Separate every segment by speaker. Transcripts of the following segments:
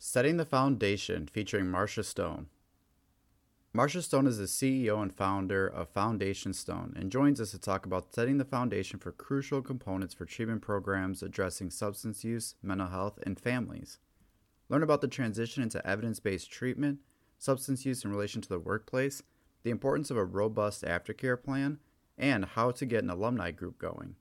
Speaker 1: Setting the Foundation featuring Marsha Stone. Marsha Stone is the CEO and founder of Foundation Stone and joins us to talk about setting the foundation for crucial components for treatment programs addressing substance use, mental health, and families. Learn about the transition into evidence based treatment, substance use in relation to the workplace, the importance of a robust aftercare plan, and how to get an alumni group going.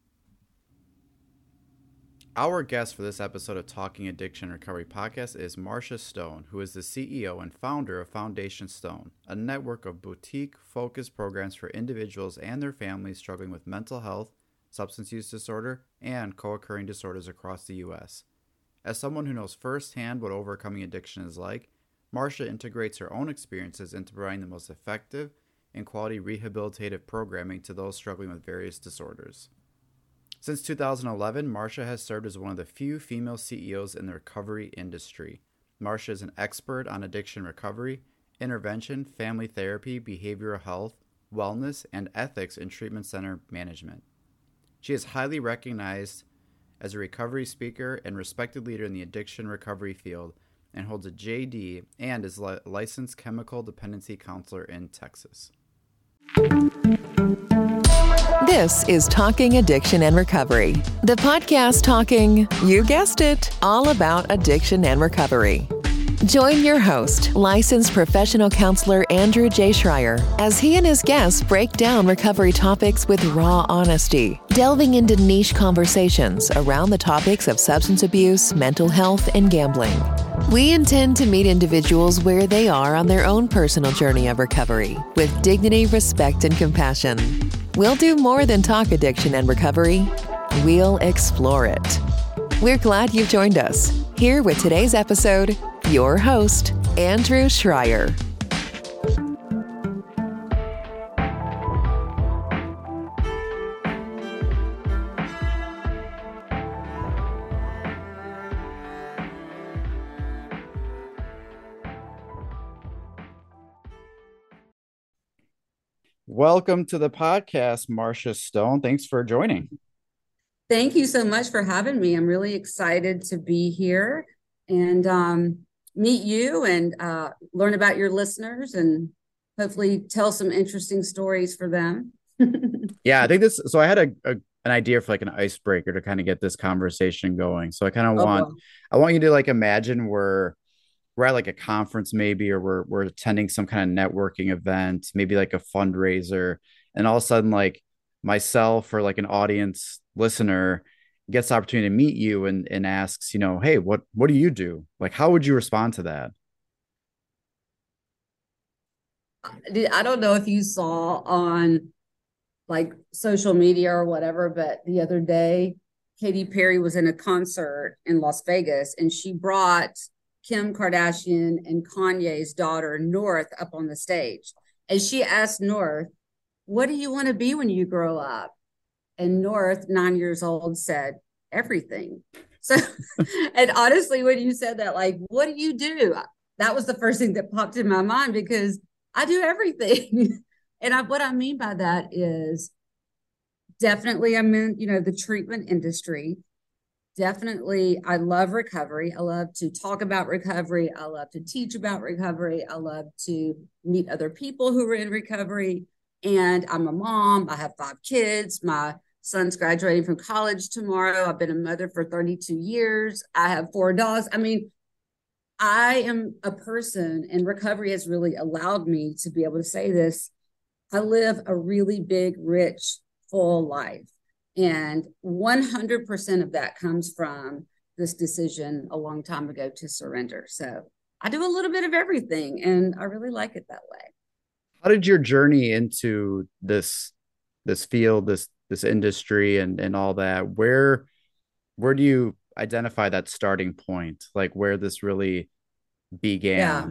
Speaker 1: Our guest for this episode of Talking Addiction Recovery podcast is Marsha Stone, who is the CEO and founder of Foundation Stone, a network of boutique focused programs for individuals and their families struggling with mental health, substance use disorder, and co occurring disorders across the U.S. As someone who knows firsthand what overcoming addiction is like, Marsha integrates her own experiences into providing the most effective and quality rehabilitative programming to those struggling with various disorders. Since 2011, Marsha has served as one of the few female CEOs in the recovery industry. Marsha is an expert on addiction recovery, intervention, family therapy, behavioral health, wellness, and ethics in treatment center management. She is highly recognized as a recovery speaker and respected leader in the addiction recovery field and holds a JD and is a licensed chemical dependency counselor in Texas.
Speaker 2: This is Talking Addiction and Recovery, the podcast talking, you guessed it, all about addiction and recovery. Join your host, licensed professional counselor Andrew J. Schreier, as he and his guests break down recovery topics with raw honesty, delving into niche conversations around the topics of substance abuse, mental health, and gambling. We intend to meet individuals where they are on their own personal journey of recovery with dignity, respect, and compassion. We'll do more than talk addiction and recovery, we'll explore it. We're glad you've joined us. Here with today's episode, your host, Andrew Schreier.
Speaker 1: Welcome to the podcast, Marsha Stone. Thanks for joining.
Speaker 3: Thank you so much for having me. I'm really excited to be here and um, meet you and uh, learn about your listeners and hopefully tell some interesting stories for them.
Speaker 1: yeah, I think this. So I had a, a, an idea for like an icebreaker to kind of get this conversation going. So I kind of oh, want I want you to like imagine we're we're at like a conference maybe or we're we're attending some kind of networking event, maybe like a fundraiser, and all of a sudden like myself or like an audience listener gets the opportunity to meet you and and asks, you know, hey, what what do you do? Like how would you respond to that?
Speaker 3: I don't know if you saw on like social media or whatever, but the other day Katy Perry was in a concert in Las Vegas and she brought Kim Kardashian and Kanye's daughter, North, up on the stage. And she asked North, What do you want to be when you grow up? And North, nine years old, said, Everything. So, and honestly, when you said that, like, what do you do? That was the first thing that popped in my mind because I do everything. and I, what I mean by that is definitely I'm in, you know, the treatment industry definitely i love recovery. I love to talk about recovery. I love to teach about recovery. I love to meet other people who are in recovery. And i'm a mom. I have five kids. My son's graduating from college tomorrow. I've been a mother for 32 years. I have four dogs. I mean i am a person and recovery has really allowed me to be able to say this. I live a really big rich full life and 100% of that comes from this decision a long time ago to surrender. So I do a little bit of everything and I really like it that way.
Speaker 1: How did your journey into this this field, this this industry and and all that, where where do you identify that starting point? Like where this really began? Yeah.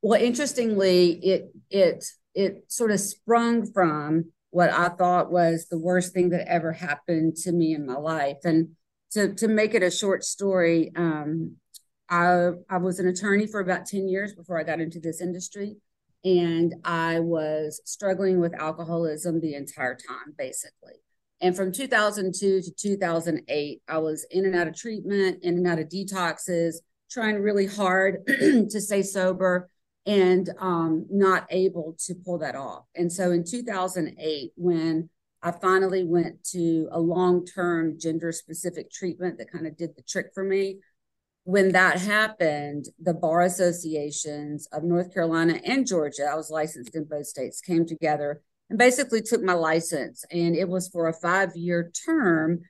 Speaker 3: Well, interestingly, it it it sort of sprung from what I thought was the worst thing that ever happened to me in my life. And to, to make it a short story, um, I, I was an attorney for about 10 years before I got into this industry. And I was struggling with alcoholism the entire time, basically. And from 2002 to 2008, I was in and out of treatment, in and out of detoxes, trying really hard to stay sober and um, not able to pull that off. And so in 2008, when I finally went to a long term gender specific treatment that kind of did the trick for me. When that happened, the bar associations of North Carolina and Georgia, I was licensed in both states, came together and basically took my license. And it was for a five year term.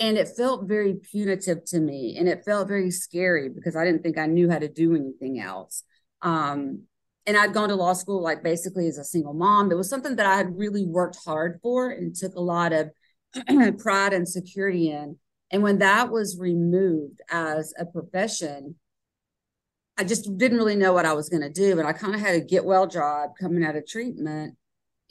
Speaker 3: And it felt very punitive to me. And it felt very scary because I didn't think I knew how to do anything else. Um, and I'd gone to law school like basically as a single mom. It was something that I had really worked hard for and took a lot of pride and security in. And when that was removed as a profession, I just didn't really know what I was going to do. But I kind of had a get well job coming out of treatment.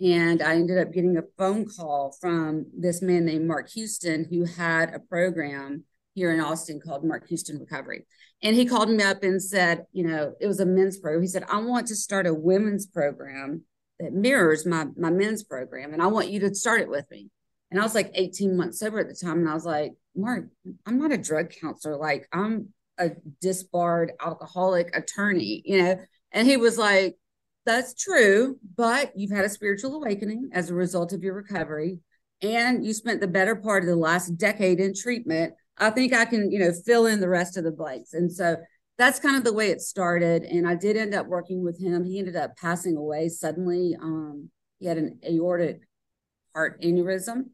Speaker 3: And I ended up getting a phone call from this man named Mark Houston, who had a program here in Austin called Mark Houston Recovery. And he called me up and said, you know, it was a men's program. He said, I want to start a women's program that mirrors my my men's program, and I want you to start it with me. And I was like 18 months sober at the time, and I was like, Mark, I'm not a drug counselor. Like I'm a disbarred alcoholic attorney, you know. And he was like, That's true, but you've had a spiritual awakening as a result of your recovery, and you spent the better part of the last decade in treatment I think I can, you know, fill in the rest of the blanks. And so that's kind of the way it started. And I did end up working with him. He ended up passing away suddenly. Um, he had an aortic heart aneurysm,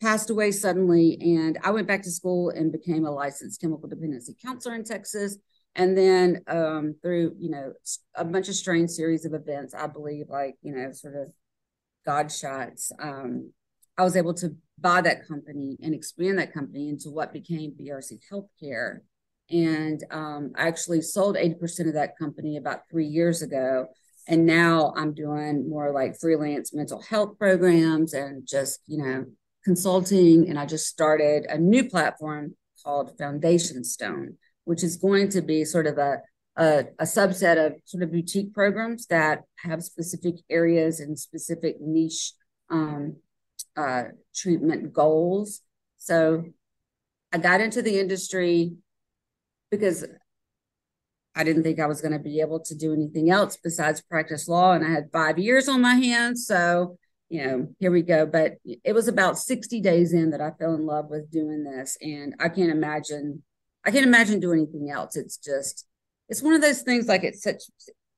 Speaker 3: passed away suddenly. And I went back to school and became a licensed chemical dependency counselor in Texas. And then um, through, you know, a bunch of strange series of events, I believe, like, you know, sort of God shots, um, I was able to buy that company and expand that company into what became BRC Healthcare. And um, I actually sold 80% of that company about three years ago. And now I'm doing more like freelance mental health programs and just, you know, consulting. And I just started a new platform called Foundation Stone, which is going to be sort of a, a, a subset of sort of boutique programs that have specific areas and specific niche um, uh, treatment goals. So I got into the industry because I didn't think I was going to be able to do anything else besides practice law. And I had five years on my hands. So, you know, here we go. But it was about 60 days in that I fell in love with doing this. And I can't imagine, I can't imagine doing anything else. It's just, it's one of those things like it's such,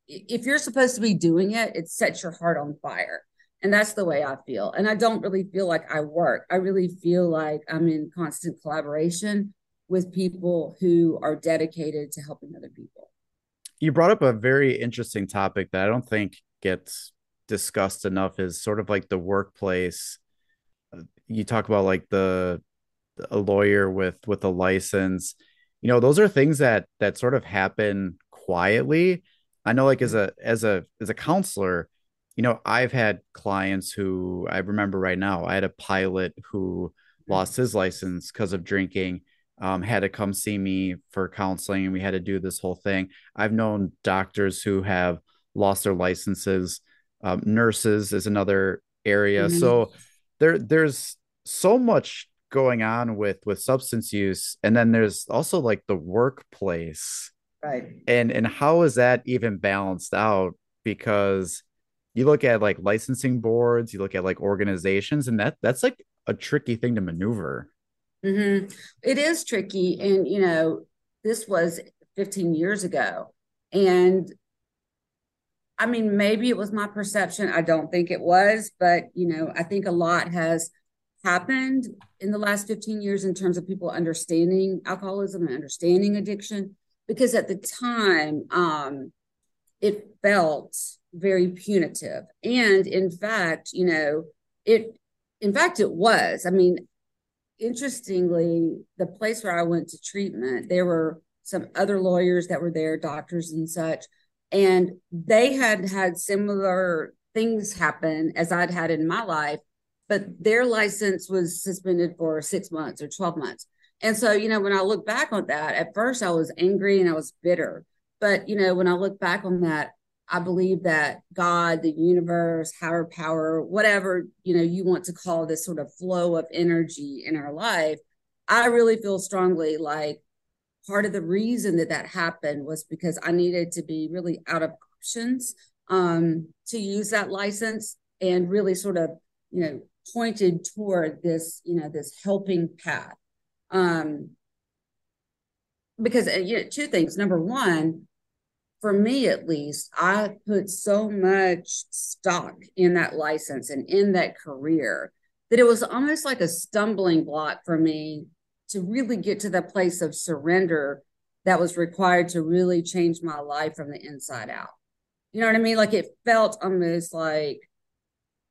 Speaker 3: if you're supposed to be doing it, it sets your heart on fire. And that's the way I feel. And I don't really feel like I work. I really feel like I'm in constant collaboration with people who are dedicated to helping other people.
Speaker 1: You brought up a very interesting topic that I don't think gets discussed enough is sort of like the workplace. Uh, you talk about like the a lawyer with with a license. You know, those are things that that sort of happen quietly. I know like as mm-hmm. a as a as a counselor, you know, I've had clients who I remember right now. I had a pilot who lost his license because of drinking. Um, had to come see me for counseling, and we had to do this whole thing. I've known doctors who have lost their licenses. Um, nurses is another area. Mm-hmm. So there, there's so much going on with with substance use, and then there's also like the workplace,
Speaker 3: right?
Speaker 1: And and how is that even balanced out? Because you look at like licensing boards, you look at like organizations, and that that's like a tricky thing to maneuver.
Speaker 3: Mm-hmm. It is tricky, and you know, this was 15 years ago, and I mean, maybe it was my perception. I don't think it was, but you know, I think a lot has happened in the last 15 years in terms of people understanding alcoholism and understanding addiction. Because at the time, um, it felt very punitive. And in fact, you know, it, in fact, it was. I mean, interestingly, the place where I went to treatment, there were some other lawyers that were there, doctors and such, and they had had similar things happen as I'd had in my life, but their license was suspended for six months or 12 months. And so, you know, when I look back on that, at first I was angry and I was bitter. But, you know, when I look back on that, I believe that God, the universe, higher power, whatever you know you want to call this sort of flow of energy in our life, I really feel strongly like part of the reason that that happened was because I needed to be really out of options um, to use that license and really sort of, you know, pointed toward this, you know, this helping path. Um, because uh, you know, two things. Number one, for me at least, I put so much stock in that license and in that career that it was almost like a stumbling block for me to really get to the place of surrender that was required to really change my life from the inside out. You know what I mean? Like it felt almost like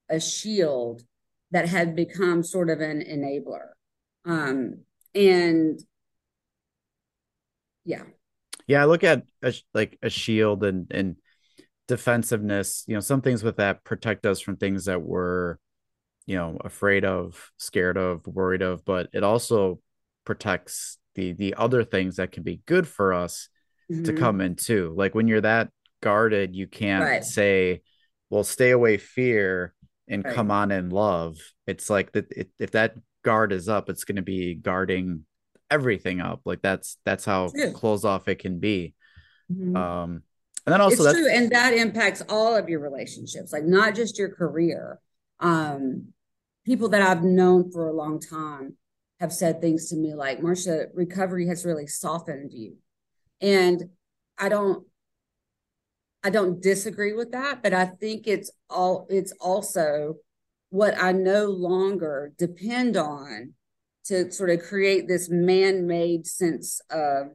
Speaker 3: a shield that had become sort of an enabler. Um, and yeah.
Speaker 1: Yeah, I look at a, like a shield and and defensiveness, you know, some things with that protect us from things that we're you know afraid of scared of worried of but it also protects the the other things that can be good for us mm-hmm. to come in too like when you're that guarded you can't right. say well stay away fear and right. come on in love it's like that if that guard is up it's going to be guarding everything up like that's that's how closed off it can be mm-hmm. um and then also
Speaker 3: it's true and that impacts all of your relationships like not just your career um people that I've known for a long time have said things to me like, Marsha, recovery has really softened you. And I don't I don't disagree with that, but I think it's all it's also what I no longer depend on to sort of create this man-made sense of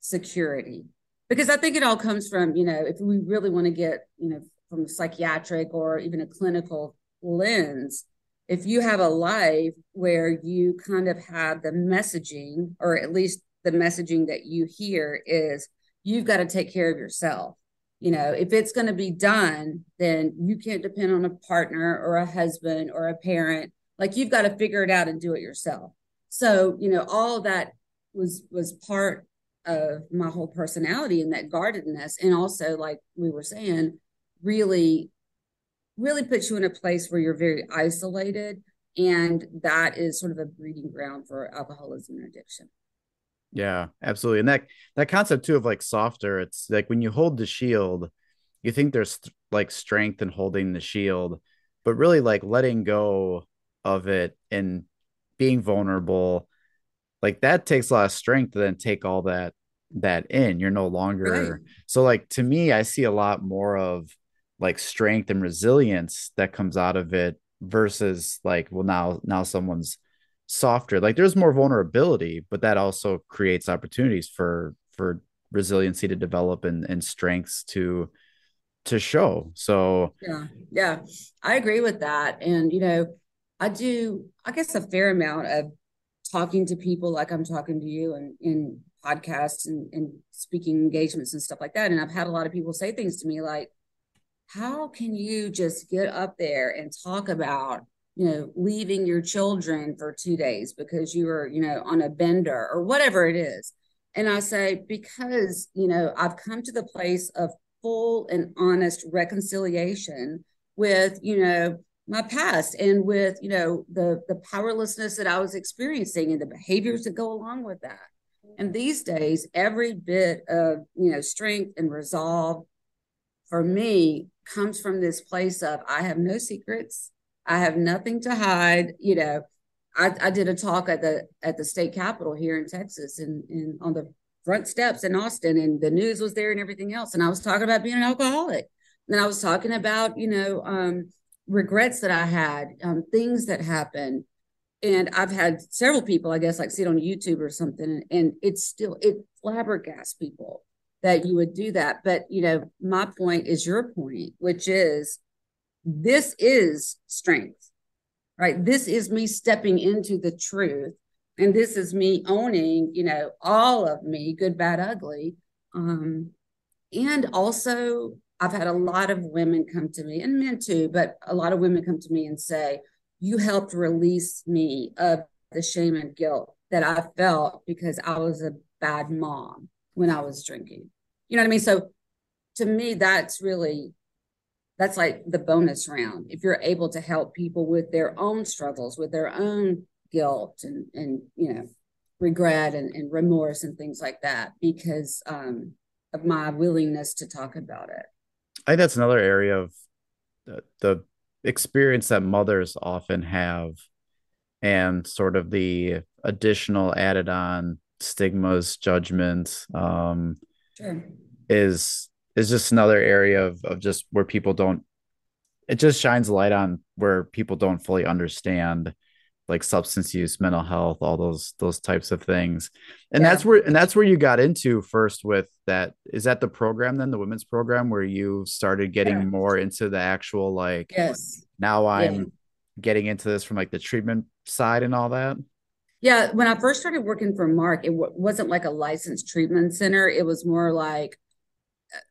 Speaker 3: security. Because I think it all comes from, you know, if we really want to get, you know, from a psychiatric or even a clinical lens, if you have a life where you kind of have the messaging, or at least the messaging that you hear is you've got to take care of yourself. You know, if it's going to be done, then you can't depend on a partner or a husband or a parent. Like you've got to figure it out and do it yourself. So, you know, all that was was part of my whole personality and that guardedness. And also, like we were saying, really really puts you in a place where you're very isolated. And that is sort of a breeding ground for alcoholism and addiction.
Speaker 1: Yeah absolutely. And that that concept too of like softer it's like when you hold the shield you think there's like strength in holding the shield but really like letting go of it and being vulnerable like that takes a lot of strength to then take all that that in. You're no longer right. so like to me i see a lot more of like strength and resilience that comes out of it versus like well now now someone's softer. Like there's more vulnerability but that also creates opportunities for for resiliency to develop and and strengths to to show. So
Speaker 3: yeah. Yeah. I agree with that. And you know i do i guess a fair amount of talking to people like i'm talking to you and in podcasts and, and speaking engagements and stuff like that. And i've had a lot of people say things to me like how can you just get up there and talk about you know leaving your children for two days because you were you know on a bender or whatever it is? And i say because you know i've come to the place of full and honest reconciliation with you know my past and with you know the the powerlessness that i was experiencing and the behaviors that go along with that and these days every bit of you know strength and resolve for me comes from this place of I have no secrets. I have nothing to hide. You know, I, I did a talk at the at the state capitol here in Texas and, and on the front steps in Austin and the news was there and everything else. And I was talking about being an alcoholic. And I was talking about, you know, um, regrets that I had, um, things that happened. And I've had several people, I guess, like see it on YouTube or something, and, it's still it flabbergasts people that you would do that. But, you know, my point is your point, which is this is strength, right? This is me stepping into the truth. And this is me owning, you know, all of me, good, bad, ugly. Um, and also, I've had a lot of women come to me, and men too, but a lot of women come to me and say, You helped release me of the shame and guilt that I felt because I was a bad mom when I was drinking. You know what I mean? So to me, that's really that's like the bonus round. If you're able to help people with their own struggles, with their own guilt and and you know, regret and, and remorse and things like that because um, of my willingness to talk about it.
Speaker 1: I think that's another area of the, the experience that mothers often have and sort of the additional added on stigmas, judgments, um, sure. is is just another area of of just where people don't. It just shines light on where people don't fully understand like substance use, mental health, all those those types of things. And yeah. that's where and that's where you got into first with that. Is that the program then, the women's program where you started getting yeah. more into the actual like
Speaker 3: yes.
Speaker 1: Now I'm yeah. getting into this from like the treatment side and all that.
Speaker 3: Yeah, when I first started working for Mark, it w- wasn't like a licensed treatment center. It was more like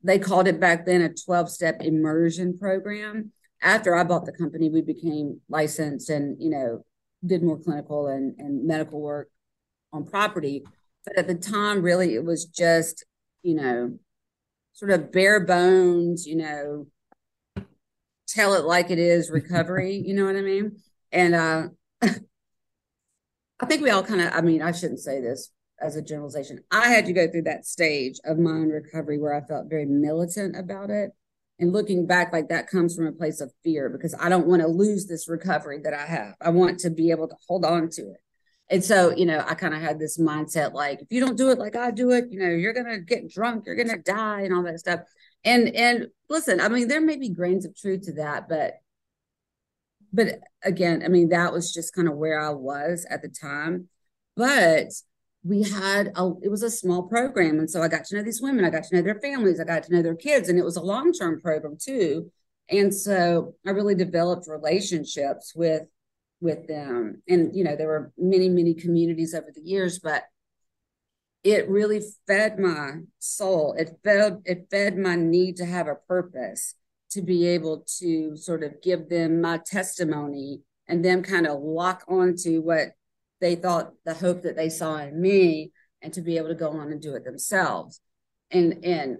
Speaker 3: they called it back then a 12 step immersion program. After I bought the company, we became licensed and, you know, did more clinical and, and medical work on property. But at the time, really, it was just, you know, sort of bare bones, you know, tell it like it is recovery, you know what I mean? And uh, I think we all kind of, I mean, I shouldn't say this as a generalization. I had to go through that stage of my own recovery where I felt very militant about it and looking back like that comes from a place of fear because i don't want to lose this recovery that i have. I want to be able to hold on to it. And so you know i kind of had this mindset like if you don't do it like i do it you know you're gonna get drunk you're gonna die and all that stuff. And and listen i mean there may be grains of truth to that but but again i mean that was just kind of where i was at the time. But we had a it was a small program and so i got to know these women i got to know their families i got to know their kids and it was a long-term program too. And so i really developed relationships with with them. And you know there were many many communities over the years but it really fed my soul. It fed it fed my need to have a purpose to be able to sort of give them my testimony and them kind of lock onto what they thought the hope that they saw in me and to be able to go on and do it themselves. And and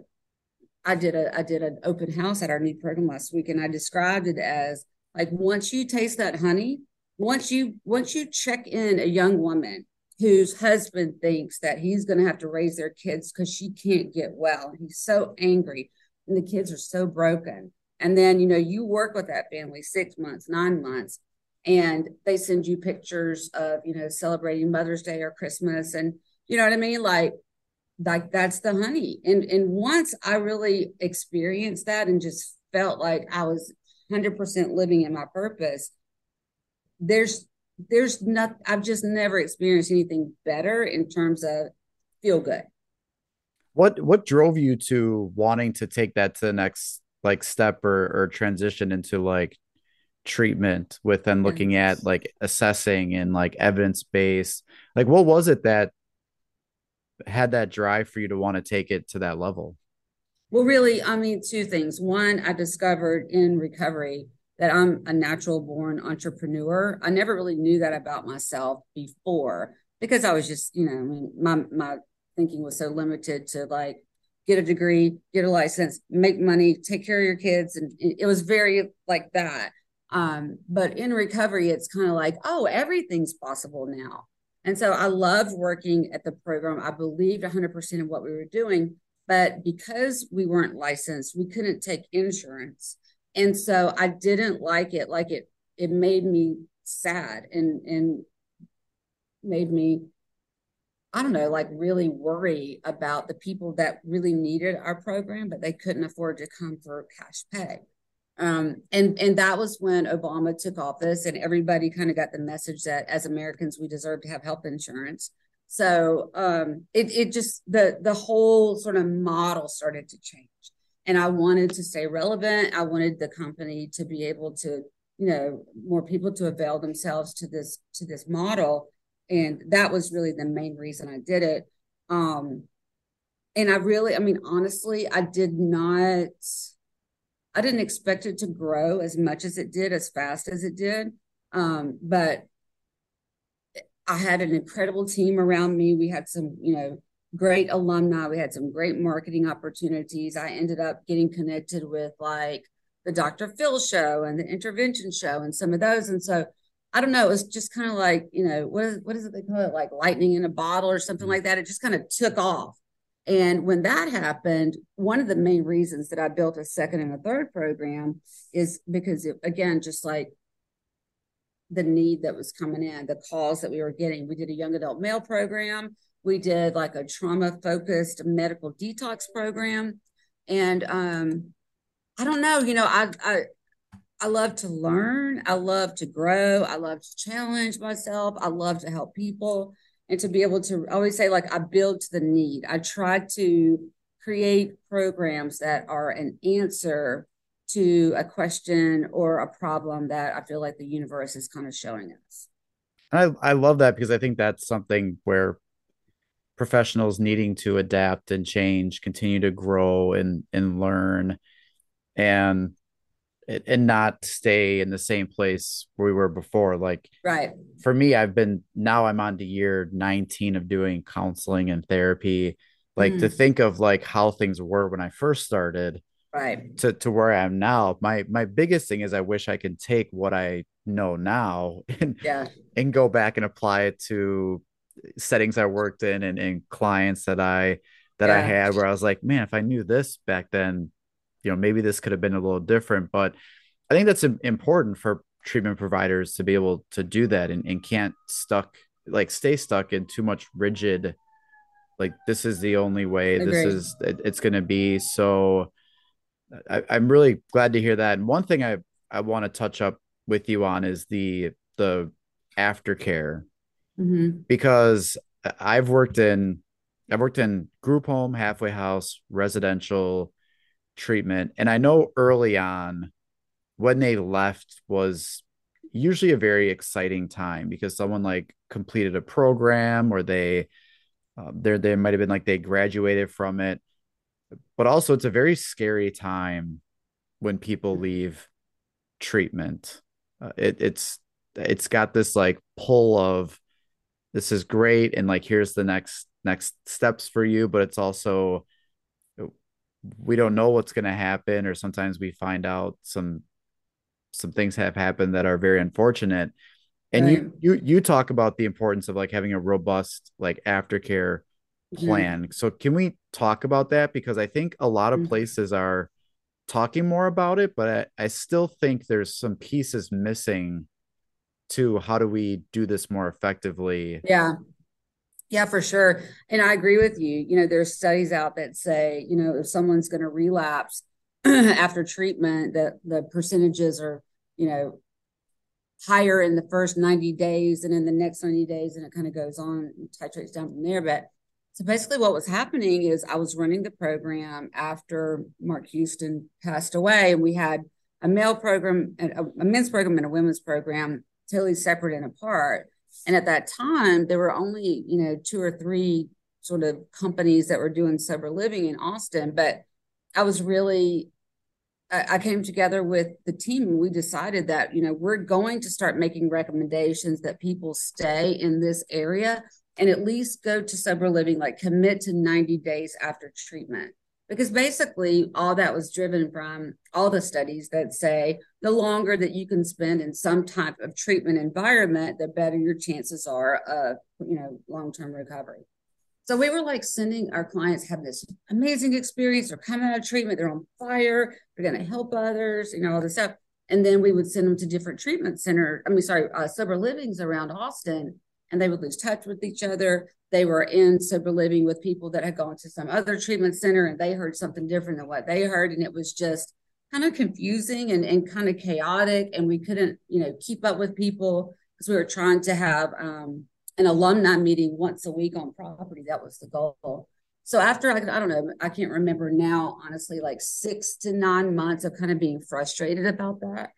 Speaker 3: I did a I did an open house at our new program last week and I described it as like once you taste that honey, once you once you check in a young woman whose husband thinks that he's going to have to raise their kids because she can't get well he's so angry and the kids are so broken and then you know you work with that family six months nine months and they send you pictures of you know celebrating mother's day or christmas and you know what i mean? Like like that's the honey. And and once i really experienced that and just felt like i was 100% living in my purpose there's there's not i've just never experienced anything better in terms of feel good.
Speaker 1: What what drove you to wanting to take that to the next like step or or transition into like treatment with then looking at like assessing and like evidence based like what was it that had that drive for you to want to take it to that level?
Speaker 3: Well really i mean two things. One i discovered in recovery that i'm a natural born entrepreneur. I never really knew that about myself before because i was just you know i mean my my thinking was so limited to like get a degree get a license make money take care of your kids and it was very like that um, but in recovery, it's kind of like, oh, everything's possible now. And so I loved working at the program. I believed 100% in what we were doing. But because we weren't licensed, we couldn't take insurance. And so I didn't like it. Like it, it made me sad and, and made me, I don't know, like really worry about the people that really needed our program, but they couldn't afford to come for cash pay. Um, and and that was when Obama took office, and everybody kind of got the message that as Americans we deserve to have health insurance. So um, it it just the the whole sort of model started to change, and I wanted to stay relevant. I wanted the company to be able to you know more people to avail themselves to this to this model, and that was really the main reason I did it. Um, and I really, I mean, honestly, I did not I didn't expect it to grow as much as it did, as fast as it did. Um, but I had an incredible team around me. We had some, you know, great alumni. We had some great marketing opportunities. I ended up getting connected with like the Dr. Phil show and the intervention show and some of those. And so I don't know, it was just kind of like, you know, what is what is it they call it? Like lightning in a bottle or something mm-hmm. like that. It just kind of took off. And when that happened, one of the main reasons that I built a second and a third program is because, it, again, just like the need that was coming in, the calls that we were getting. We did a young adult male program. We did like a trauma focused medical detox program. And um, I don't know, you know, I, I, I love to learn. I love to grow. I love to challenge myself. I love to help people and to be able to always say like I build to the need. I try to create programs that are an answer to a question or a problem that I feel like the universe is kind of showing us.
Speaker 1: I I love that because I think that's something where professionals needing to adapt and change, continue to grow and and learn and and not stay in the same place where we were before. Like,
Speaker 3: right.
Speaker 1: For me, I've been now I'm on to year 19 of doing counseling and therapy. Like mm. to think of like how things were when I first started,
Speaker 3: right,
Speaker 1: to to where I am now. My my biggest thing is I wish I could take what I know now and
Speaker 3: yeah.
Speaker 1: and go back and apply it to settings I worked in and, and clients that I that yeah. I had where I was like, man, if I knew this back then, you know maybe this could have been a little different but i think that's important for treatment providers to be able to do that and, and can't stuck like stay stuck in too much rigid like this is the only way this is it, it's going to be. So I, i'm really glad to hear that. And one thing i i want to touch up with you on is the the aftercare. Mm-hmm. because i've worked in i've worked in group home halfway house residential treatment. And I know early on when they left was usually a very exciting time because someone like completed a program or they uh, there they might have been like they graduated from it but also it's a very scary time when people leave treatment uh, it, it's it's got this like pull of this is great and like here's the next next steps for you but it's also we don't know what's going to happen or sometimes we find out some some things have happened that are very unfortunate and right. you you you talk about the importance of like having a robust like aftercare plan mm-hmm. so can we talk about that because i think a lot of mm-hmm. places are talking more about it but I, I still think there's some pieces missing to how do we do this more effectively
Speaker 3: yeah yeah, for sure. And I agree with you. You know, there's studies out that say, you know, if someone's going to relapse after treatment, that the percentages are, you know, higher in the first 90 days and in the next 90 days, and it kind of goes on and titrates down from there. But so basically, what was happening is I was running the program after Mark Houston passed away, and we had a male program, a, a men's program, and a women's program, totally separate and apart and at that time, there were only, you know, two or three sort of companies that were doing sober living in Austin. But I was really, I came together with the team and we decided that, you know, we're going to start making recommendations that people stay in this area and at least go to sober living, like commit to 90 days after treatment because basically all that was driven from all the studies that say the longer that you can spend in some type of treatment environment the better your chances are of you know long-term recovery. So we were like sending our clients have this amazing experience. They're coming out of treatment. They're on fire. They're going to help others you know all this stuff. And then we would send them to different treatment center i mean sorry uh, sober livings around austin and they would lose touch with each other. They were in sober living with people that had gone to some other treatment center and they heard something different than what they heard and it was just kind of confusing and, and kind of chaotic and we couldn't you know keep up with people because we were trying to have um, an alumni meeting once a week on property. That was the goal. So after I, I don't know i can't remember now honestly like six to nine months of kind of being frustrated about that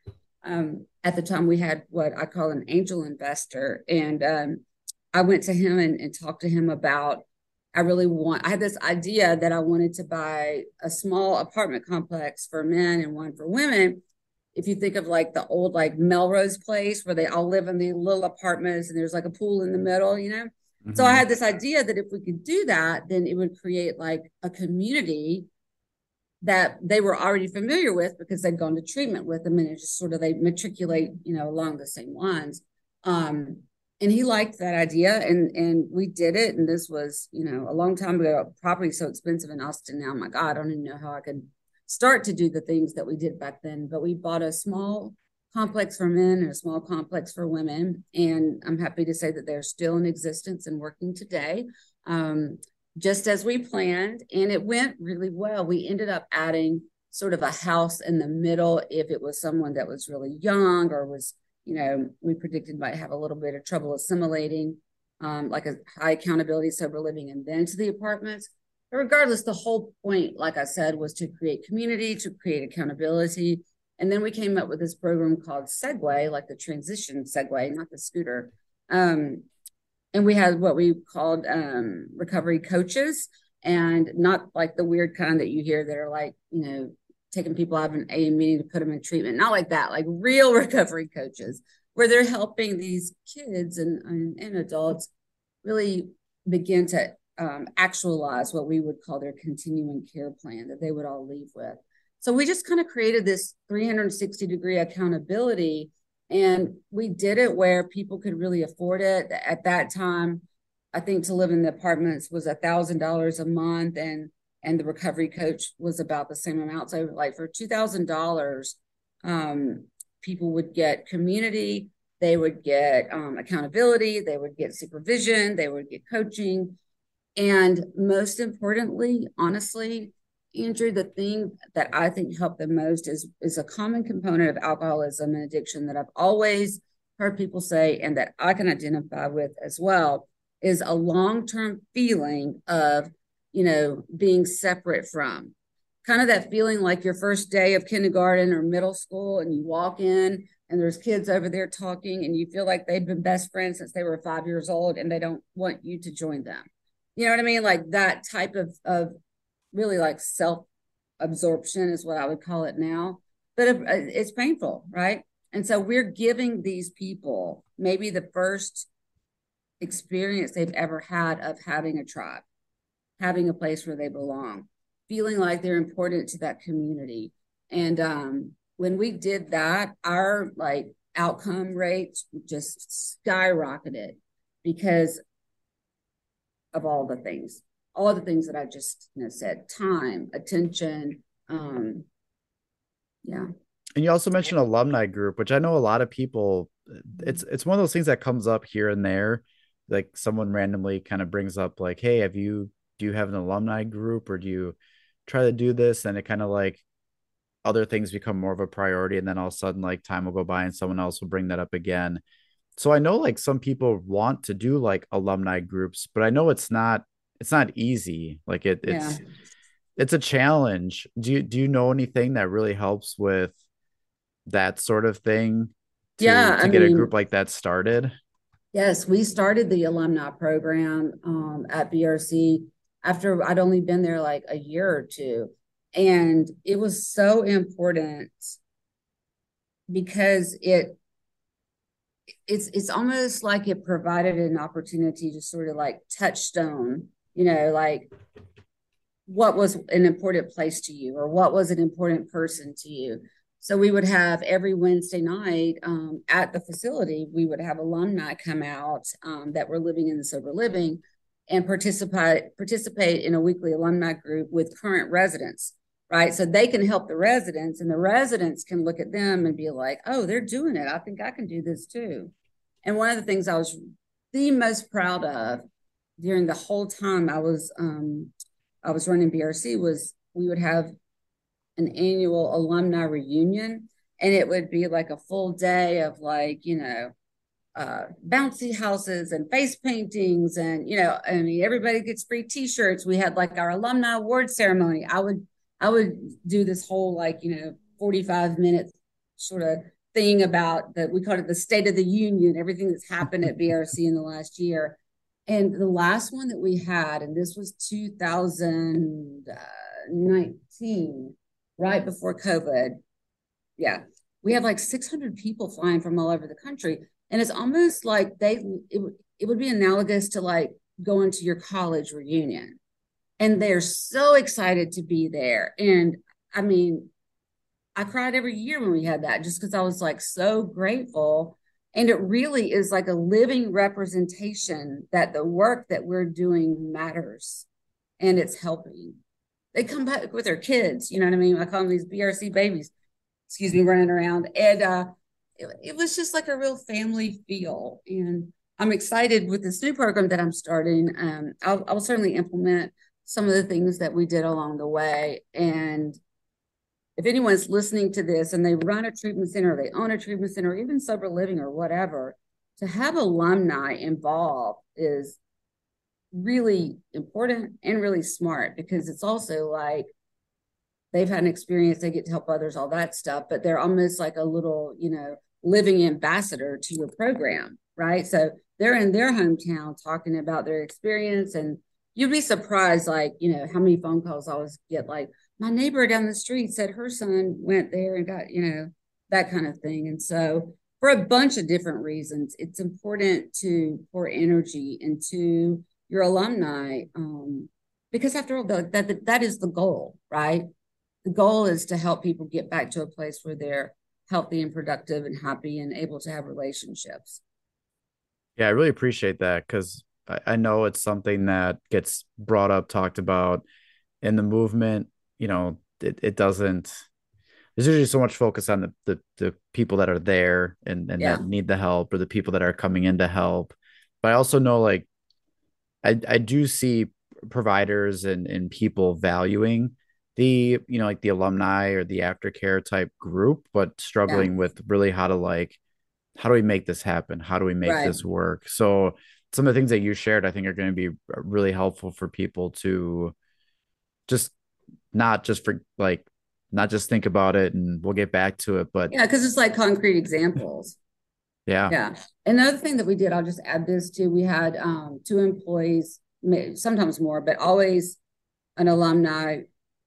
Speaker 3: um, at the time we had what i call an angel investor and um, I went to him and, and talked to him about I really want I had this idea that I wanted to buy a small apartment complex for men and one for women. If you think of like the old like Melrose place where they all live in the little apartments and there's like a pool in the middle, you know. Mm-hmm. So I had this idea that if we could do that, then it would create like a community that they were already familiar with because they'd gone to treatment with them and it just sort of they matriculate, you know, along the same lines. Um, and he liked that idea and and we did it and this was you know a long time ago property so expensive in austin now my god i don't even know how i could start to do the things that we did back then but we bought a small complex for men and a small complex for women and i'm happy to say that they're still in existence and working today um, just as we planned and it went really well we ended up adding sort of a house in the middle if it was someone that was really young or was you know, we predicted might have a little bit of trouble assimilating, um, like a high accountability sober living, and then to the apartments. But regardless, the whole point, like I said, was to create community, to create accountability. And then we came up with this program called Segue, like the transition segue, not the scooter. Um, and we had what we called um, recovery coaches, and not like the weird kind that you hear that are like, you know, taking people out of an A meeting to put them in treatment. Not like that, like real recovery coaches, where they're helping these kids and, and, and adults really begin to um, actualize what we would call their continuing care plan that they would all leave with. So we just kind of created this 360 degree accountability. And we did it where people could really afford it. At that time, I think to live in the apartments was a thousand dollars a month. And and the recovery coach was about the same amount. So, like for two thousand dollars, um, people would get community, they would get um, accountability, they would get supervision, they would get coaching, and most importantly, honestly, Andrew, the thing that I think helped the most is is a common component of alcoholism and addiction that I've always heard people say, and that I can identify with as well, is a long term feeling of you know, being separate from. Kind of that feeling like your first day of kindergarten or middle school, and you walk in and there's kids over there talking, and you feel like they've been best friends since they were five years old and they don't want you to join them. You know what I mean? Like that type of, of really like self absorption is what I would call it now. But it's painful, right? And so we're giving these people maybe the first experience they've ever had of having a tribe having a place where they belong, feeling like they're important to that community. And um, when we did that, our like outcome rates just skyrocketed because of all the things, all the things that I just you know, said, time, attention, um, yeah.
Speaker 1: And you also mentioned alumni group, which I know a lot of people. It's it's one of those things that comes up here and there. Like someone randomly kind of brings up, like, "Hey, have you do you have an alumni group or do you try to do this and it kind of like other things become more of a priority and then all of a sudden like time will go by and someone else will bring that up again so i know like some people want to do like alumni groups but i know it's not it's not easy like it it's yeah. it's a challenge do you do you know anything that really helps with that sort of thing to,
Speaker 3: yeah
Speaker 1: to I get mean, a group like that started
Speaker 3: yes we started the alumni program um, at brc after I'd only been there like a year or two. And it was so important because it it's it's almost like it provided an opportunity to sort of like touchstone, you know, like what was an important place to you or what was an important person to you. So we would have every Wednesday night um, at the facility, we would have alumni come out um, that were living in the sober living and participate participate in a weekly alumni group with current residents right? So they can help the residents and the residents can look at them and be like oh they're doing it. I think i can do this too. And one of the things i was the most proud of during the whole time i was um, i was running brc was we would have an annual alumni reunion and it would be like a full day of like you know uh, bouncy houses and face paintings and you know i mean everybody gets free t-shirts. We had like our alumni award ceremony. I would i would do this whole like you know 45 minute sort of thing about that we called it the state of the union everything that's happened at brc in the last year and the last one that we had and this was 2019 right before covid. Yeah we had like 600 people flying from all over the country. And it's almost like they it, it would be analogous to like going to your college reunion. And they're so excited to be there. And i mean i cried every year when we had that just because i was like so grateful And it really is like a living representation that the work that we're doing matters and it's helping. They come back with their kids, you know what I mean? I call them these BRC babies, excuse me, running around. And uh, it, it was just like a real family feel. And I'm excited with this new program that I'm starting. Um, I'll, I'll certainly implement some of the things that we did along the way. And if anyone's listening to this and they run a treatment center, or they own a treatment center, even sober living or whatever, to have alumni involved is really important and really smart because it's also like they've had an experience, they get to help others, all that stuff, but they're almost like a little, you know, living ambassador to your program, right? So they're in their hometown talking about their experience and you'd be surprised, like, you know, how many phone calls I always get, like, my neighbor down the street said her son went there and got, you know, that kind of thing. And so, for a bunch of different reasons, it's important to pour energy into your alumni um, because, after all, that, that that is the goal, right? The goal is to help people get back to a place where they're healthy and productive and happy and able to have relationships.
Speaker 1: Yeah, I really appreciate that because I, know it's something that gets brought up, talked about in the movement. You know, it, it doesn't. There's usually so much focus on the the, the people that are there and and yeah. that need the help, or the people that are coming in to help. But I also know, like, I I do see providers and and people valuing the you know like the alumni or the aftercare type group, but struggling yeah. with really how to like how do we make this happen? How do we make right. this work? So some of the things that you shared, I think, are going to be really helpful for people to just not just for like not just think about it and we'll get back to it, but
Speaker 3: yeah, because it's like concrete examples.
Speaker 1: Yeah.
Speaker 3: Yeah. Another thing that we did, I'll just add this to we had um, two employees, sometimes more, but always an alumni,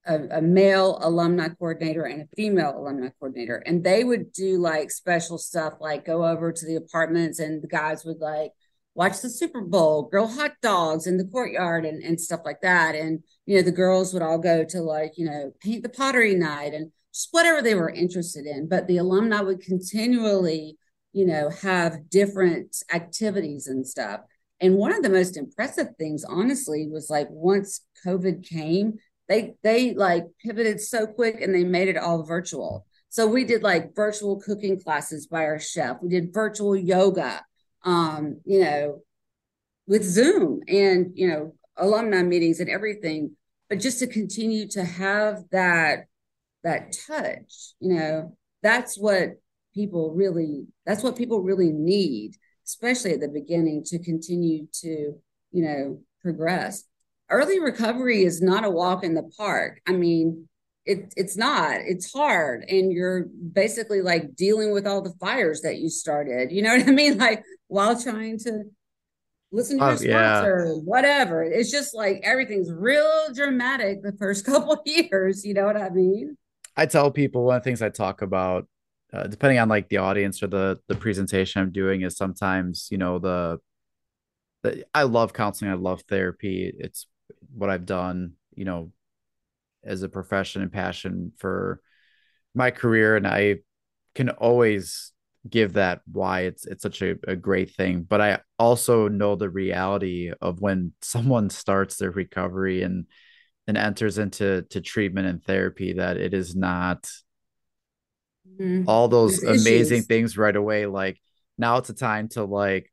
Speaker 3: a, a, male alumni coordinator and a female alumni coordinator. And they would do like special stuff, like go over to the apartments and the guys would like watch the Super Bowl, grill hot dogs in the courtyard and, and stuff like that. And, you know, the girls would all go to like, you know, paint the pottery night and just whatever they were interested in. But the alumni would continually, you know, have different activities and stuff. And one of the most impressive things, honestly, was like once COVID came, they they like pivoted so quick and they made it all virtual. So we did like virtual cooking classes by our chef. We did virtual yoga um, you know, with Zoom and, you know, alumni meetings and everything, but just to continue to have that, that touch, you know, that's what people really, that's what people really need, especially at the beginning to continue to, you know, progress. Early recovery is not a walk in the park. I mean, it, it's not it's hard and you're basically like dealing with all the fires that you started you know what i mean like while trying to listen to your uh, sponsor yeah. whatever it's just like everything's real dramatic the first couple years you know what i mean
Speaker 1: i tell people one of the things i talk about uh, depending on like the audience or the the presentation i'm doing is sometimes you know the, the i love counseling i love therapy it's what i've done you know as a profession and passion for my career and I can always give that why it's it's such a, a great thing but i also know the reality of when someone starts their recovery and and enters into to treatment and therapy that it is not mm-hmm. all those There's amazing issues. things right away like now it's a time to like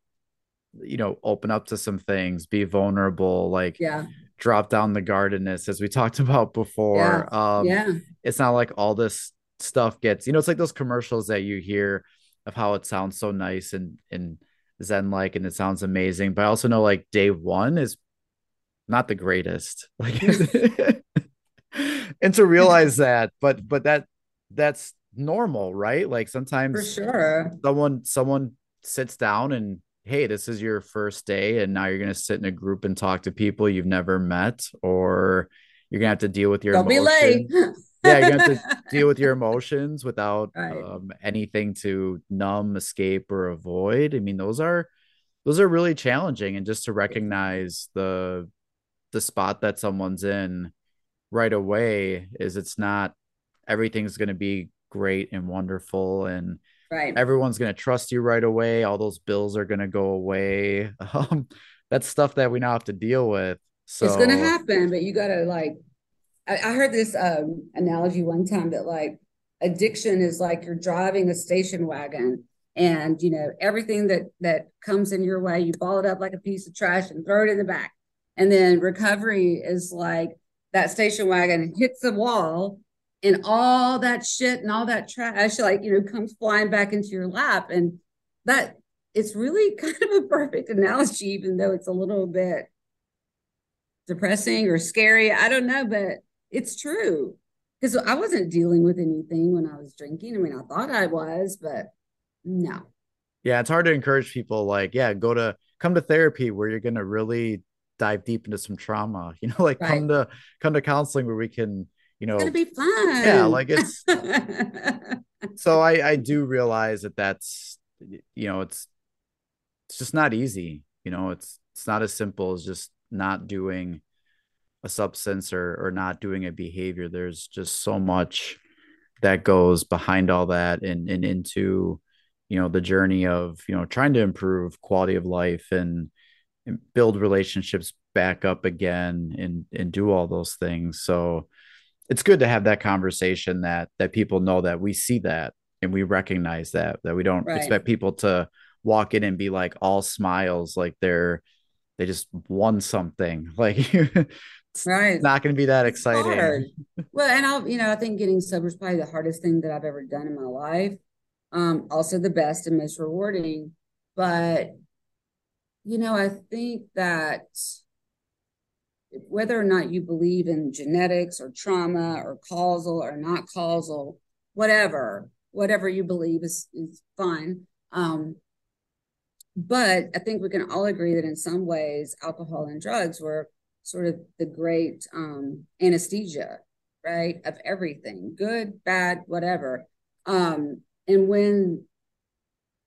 Speaker 1: you know open up to some things be vulnerable like
Speaker 3: yeah
Speaker 1: drop down the gardenist as we talked about before.
Speaker 3: Yeah. Um, yeah.
Speaker 1: It's not like all this stuff gets, you know, it's like those commercials that you hear of how it sounds so nice and, and Zen like, and it sounds amazing. But I also know like day one is not the greatest. Like, and to realize that, but, but that, that's normal, right? Like sometimes
Speaker 3: for sure
Speaker 1: someone, someone sits down and hey, this is your first day, and now you're going to sit in a group and talk to people you've never met, or you're going to have to deal with your
Speaker 3: Don't emotions. be late.
Speaker 1: yeah, to have to deal with your emotions without right. um, anything to numb, escape, or avoid. I mean, those are those are really challenging, and just to recognize the the spot that someone's in right away is it's not everything's going to be great and wonderful and
Speaker 3: right.
Speaker 1: Everyone's going to trust you right away. All those bills are going to go away. Um, that's stuff that we now have to deal with. So
Speaker 3: it's going to happen but you got to like I, I, heard this um, analogy one time that like addiction is like you're driving a station wagon and you know everything that that comes in your way you ball it up like a piece of trash and throw it in the back. And then recovery is like that station wagon hits the wall and all that shit and all that trash like you know comes flying back into your lap. And that it's really kind of a perfect analogy even though it's a little bit depressing or scary. I don't know but it's true. Because i wasn't dealing with anything when i was drinking. I mean i thought i was but no.
Speaker 1: Yeah it's hard to encourage people like yeah go to come to therapy where you're going to really dive deep into some trauma you know like right. come to come to counseling where we can you know
Speaker 3: it's gonna be fun.
Speaker 1: yeah like it's so i i do realize that that's you know it's it's just not easy you know it's it's not as simple as just not doing a substance or or not doing a behavior. There's just so much that goes behind all that and and into you know the journey of you know trying to improve quality of life and, and build relationships back up again and and do all those things. So it's good to have that conversation that that people know that we see that and we recognize that that we don't right. expect people to walk in and be like all smiles like they're they just won something. Like it's right. not going to be that exciting.
Speaker 3: well and i'll you know i think getting sober is probably the hardest thing that i've ever done in my life. Um also the best and most rewarding but you know i think that whether or not you believe in genetics or trauma or causal or not causal whatever whatever you believe is is fine um but i think we can all agree that in some ways alcohol and drugs were sort of the great um, anesthesia, right, of everything, good, bad, whatever. Um, and when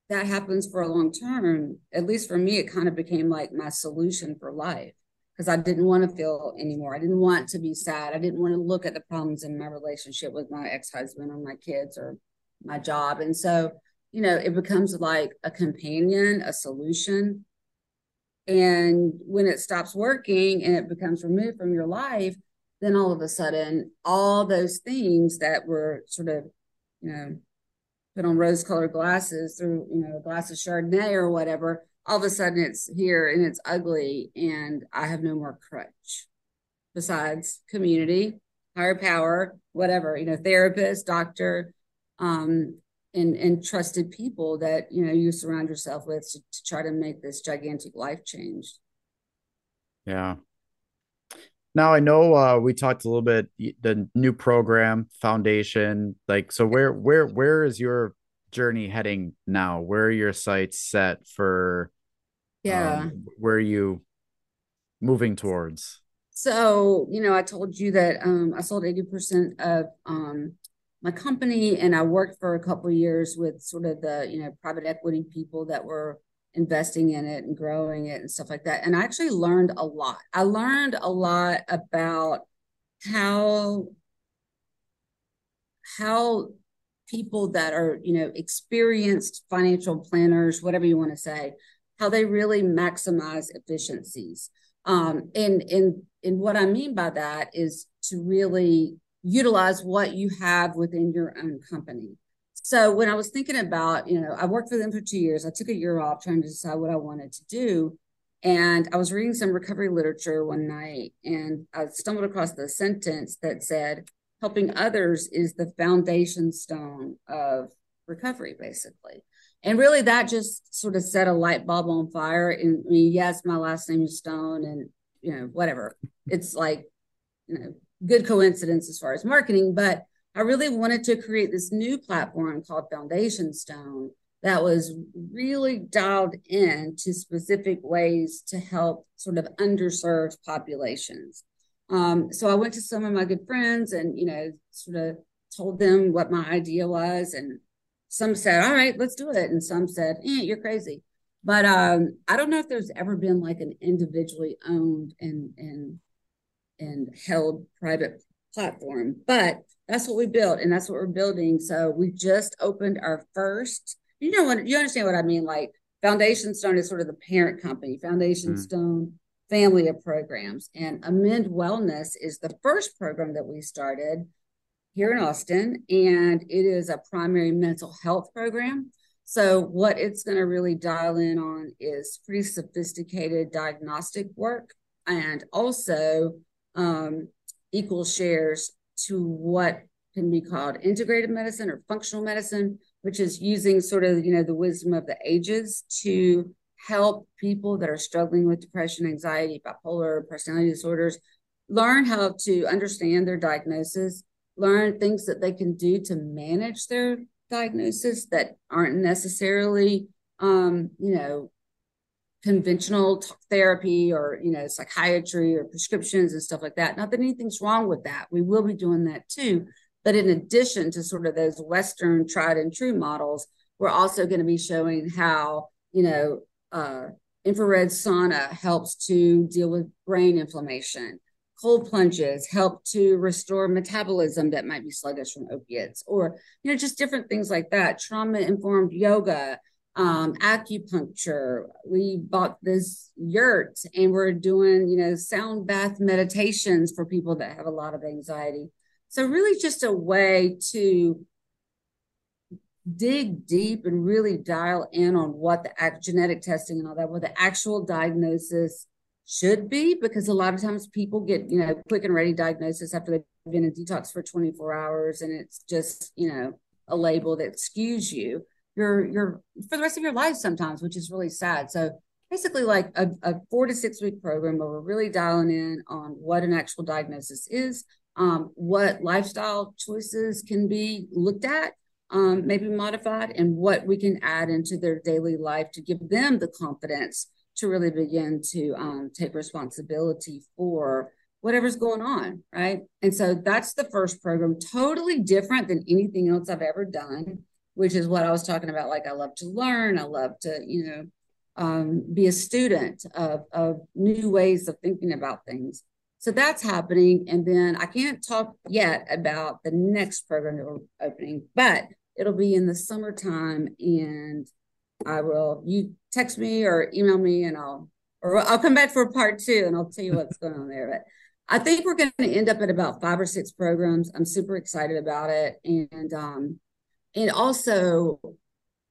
Speaker 3: that happens for a long term, at least for me, it kind of became like my solution for life because I didn't want to feel anymore. I didn't want to be sad. I didn't want to look at the problems in my relationship with my ex husband or my kids or my job. And so, you know, it becomes like a companion, a solution and when it stops working and it becomes removed from your life, then all of a sudden, all those things that were sort of, you know, put on rose colored glasses through, you know, a glass of Chardonnay or whatever, all of a sudden it's here and it's ugly. And I have no more crutch besides community, higher power, whatever, you know, therapist, doctor, um, and and trusted people that you know you surround yourself with to, to try to make this gigantic life change
Speaker 1: yeah now i know uh, we talked a little bit the new program foundation like so where where where is your journey heading now where are your sights set for
Speaker 3: yeah um,
Speaker 1: where are you moving towards
Speaker 3: so you know i told you that um, i sold 80% of um, my company and I worked for a couple years with sort of the, you know, private equity people that were investing in it and growing it and stuff like that. And I actually learned a lot. I learned a lot about how how people that are, you know, experienced financial planners, whatever you want to say, how they really maximize efficiencies. Um, and and and what I mean by that is to really utilize what you have within your own company. So when I was thinking about, you know, I worked for them for two years. I took a year off trying to decide what I wanted to do. And I was reading some recovery literature one night and I stumbled across the sentence that said, helping others is the foundation stone of recovery, basically. And really that just sort of set a light bulb on fire. And I mean, yes, my last name is Stone and, you know, whatever. It's like, you know, good coincidence as far as marketing, but I really wanted to create this new platform called Foundation Stone that was really dialed in to specific ways to help sort of underserved populations. Um, so I went to some of my good friends and, you know, sort of told them what my idea was. And some said, all right, let's do it. And some said, eh, you're crazy. But um, I don't know if there's ever been like an individually owned and, and and held private platform. But that's what we built and that's what we're building. So we just opened our first, you know what you understand what I mean? Like Foundation Stone is sort of the parent company, Foundation mm. Stone family of programs. And Amend Wellness is the first program that we started here in Austin, and it is a primary mental health program. So, what it's going to really dial in on is pretty sophisticated diagnostic work and also um, equal shares to what can be called integrated medicine or functional medicine, which is using sort of you know the wisdom of the ages to help people that are struggling with depression, anxiety, bipolar, personality disorders learn how to understand their diagnosis, learn things that they can do to manage their diagnosis that aren't necessarily um, you know conventional therapy or you know psychiatry or prescriptions and stuff like that. Not that anything's wrong with that. We will be doing that too. But in addition to sort of those western tried and true models we're also going to be showing how you know uh, infrared sauna helps to deal with brain inflammation. Cold plunges help to restore metabolism that might be sluggish from opiates or you know just different things like that. Trauma informed yoga um, acupuncture. We bought this yurt and we're doing you know sound bath meditations for people that have a lot of anxiety. So really just a way to dig deep and really dial in on what the genetic testing and all that what the actual diagnosis should be because a lot of times people get you know quick and ready diagnosis after they've been in detox for 24 hours and it's just you know a label that skews you. You're you're for the rest of your life sometimes which is really sad. So basically like a, a four to six week program where we're really dialing in on what an actual diagnosis is um, what lifestyle choices can be looked at um, maybe modified and what we can add into their daily life to give them the confidence to really begin to um, take responsibility for whatever's going on, right? And so that's the first program, totally different than anything else I've ever done, which is what I was talking about. Like, I love to learn, I love to, you know, um, be a student of, of new ways of thinking about things. So that's happening. And then I can't talk yet about the next program that we're opening, but it'll be in the summertime and I will you text me or email me and I'll or I'll come back for part two and I'll tell you what's going on there. But I think we're going to end up at about five or six programs. I'm super excited about it. And um and also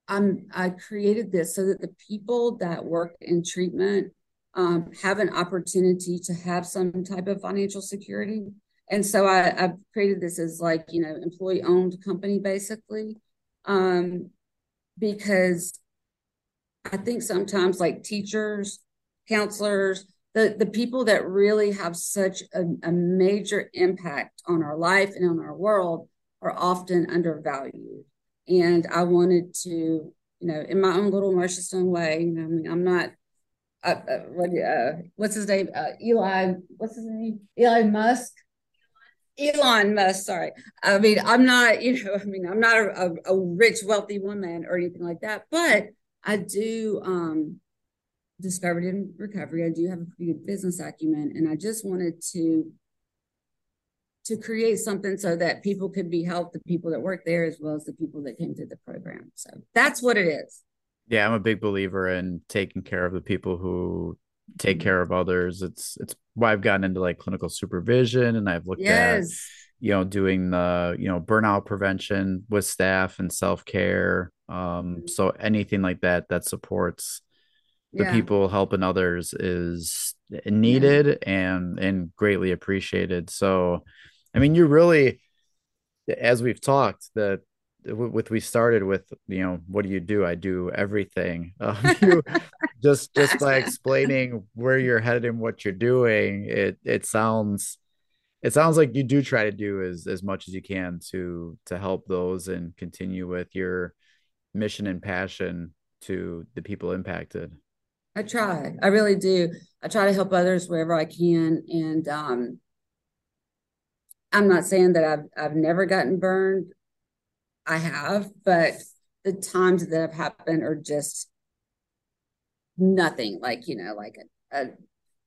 Speaker 3: I'm I created this so that the people that work in treatment um, have an opportunity to have some type of financial security. And so I, I've created this as like, you know, employee owned company basically. Um, because I think sometimes like teachers, counselors, the, the people that really have such a, a major impact on our life and on our world are often undervalued. And I wanted to, you know, in my own little Marsha Stone way, you know, I mean, I'm not, uh, uh, what, uh, what's his name? Uh, Eli, what's his name? Eli Musk. Elon Musk, sorry. I mean, I'm not, you know, I mean, I'm not a, a, a rich, wealthy woman or anything like that, but I do um discovered in recovery. I do have a pretty good business acumen, and I just wanted to to create something so that people could be helped, the people that work there as well as the people that came through the program. So that's what it is.
Speaker 1: Yeah, I'm a big believer in taking care of the people who take mm-hmm. care of others. It's it's why I've gotten into like clinical supervision and I've looked yes. at you know doing the you know burnout prevention with staff and self-care um, so anything like that that supports the yeah. people helping others is needed yeah. and and greatly appreciated. So, I mean, you really, as we've talked, that with we started with you know what do you do i do everything um, you, just just by explaining where you're headed and what you're doing it it sounds it sounds like you do try to do as as much as you can to to help those and continue with your mission and passion to the people impacted?
Speaker 3: I try. I really do. I try to help others wherever I can. And um, I'm not saying that I've I've never gotten burned. I have, but the times that have happened are just nothing like, you know, like a, a,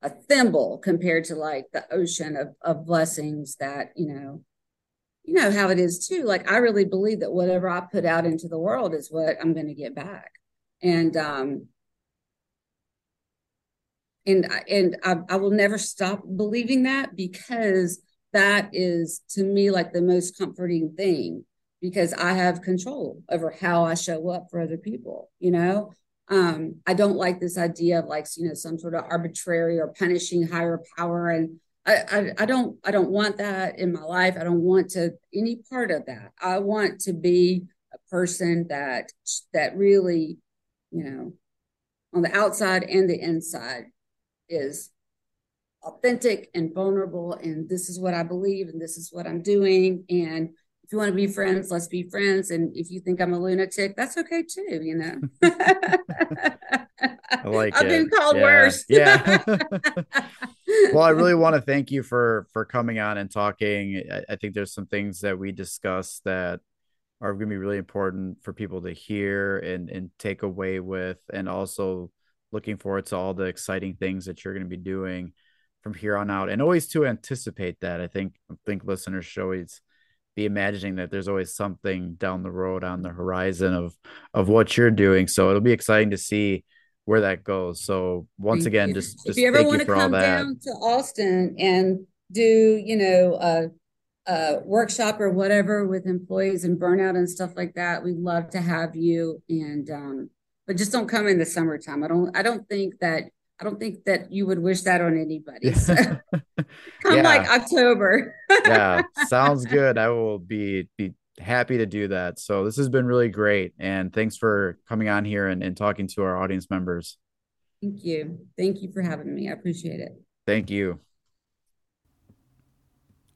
Speaker 3: a thimble compared to like the ocean of, of blessings that, you know, you know how it is too. Like I really believe that whatever I put out into the world is what I'm going to get back. And um and and I, I will never stop believing that because that is to me like the most comforting thing because I have control over how I show up for other people, you know. Um, I don't like this idea of like, you know, some sort of arbitrary or punishing higher power. And I, I, I don't I don't want that in my life. I don't want to any part of that. I want to be a person that that really, you know, on the outside and the inside is authentic and vulnerable and this is what I believe and this is what I'm doing and if you want to be friends, let's be friends. And if you think I'm a lunatic, that's okay too, you know.
Speaker 1: I like
Speaker 3: I've
Speaker 1: it.
Speaker 3: been called
Speaker 1: yeah.
Speaker 3: worse.
Speaker 1: yeah. well, I really want to thank you for for coming on and talking. I, I think there's some things that we discussed that are going to be really important for people to hear and and take away with, and also looking forward to all the exciting things that you're going to be doing from here on out, and always to anticipate that. I think I think listeners should always be imagining that there's always something down the road on the horizon of of what you're doing. So it'll be exciting to see where that goes. So once again,
Speaker 3: you.
Speaker 1: just,
Speaker 3: if you ever
Speaker 1: thank
Speaker 3: want
Speaker 1: you
Speaker 3: to come down to Austin and do, you know, a, a workshop or whatever with employees and burnout and stuff like that, we'd love to have you. And um, but just don't come in the summertime. I don't. I don't think that. I don't think that you would wish that on anybody. So come
Speaker 1: Yeah.
Speaker 3: like October.
Speaker 1: yeah, sounds good. I will be be happy to do that. So this has been really great. And thanks for coming on here and, and talking to our audience members.
Speaker 3: Thank you. Thank you for having me. I appreciate it.
Speaker 1: Thank you.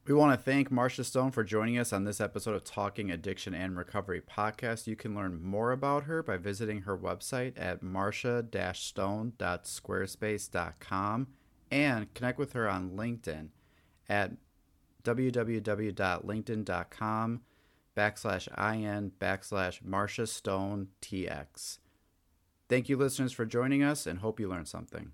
Speaker 1: We want to thank Marsha Stone for joining us on this episode of Talking Addiction and Recovery podcast. You can learn more about her by visiting her website at marsha-stone.squarespace.com and connect with her on LinkedIn at www.linkedin.com backslash in backslash Marsha Stone TX. Thank you, listeners, for joining us and hope you learned something.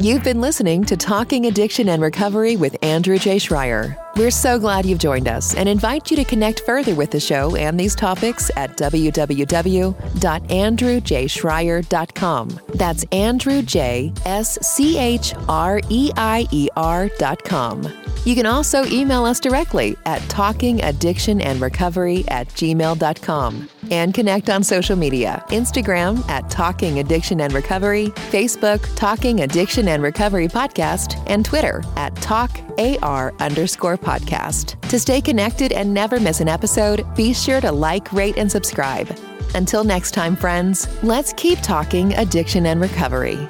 Speaker 2: You've been listening to Talking Addiction and Recovery with Andrew J. Schreier. We're so glad you've joined us and invite you to connect further with the show and these topics at www.andrewjschreier.com. That's Andrew J. S C H R E I E R.com. You can also email us directly at talkingaddictionandrecovery at gmail.com and connect on social media Instagram at Talking Addiction and Recovery, Facebook Talking Addiction and Recovery Podcast, and Twitter at Talk AR underscore podcast. To stay connected and never miss an episode, be sure to like, rate, and subscribe. Until next time, friends, let's keep talking addiction and recovery.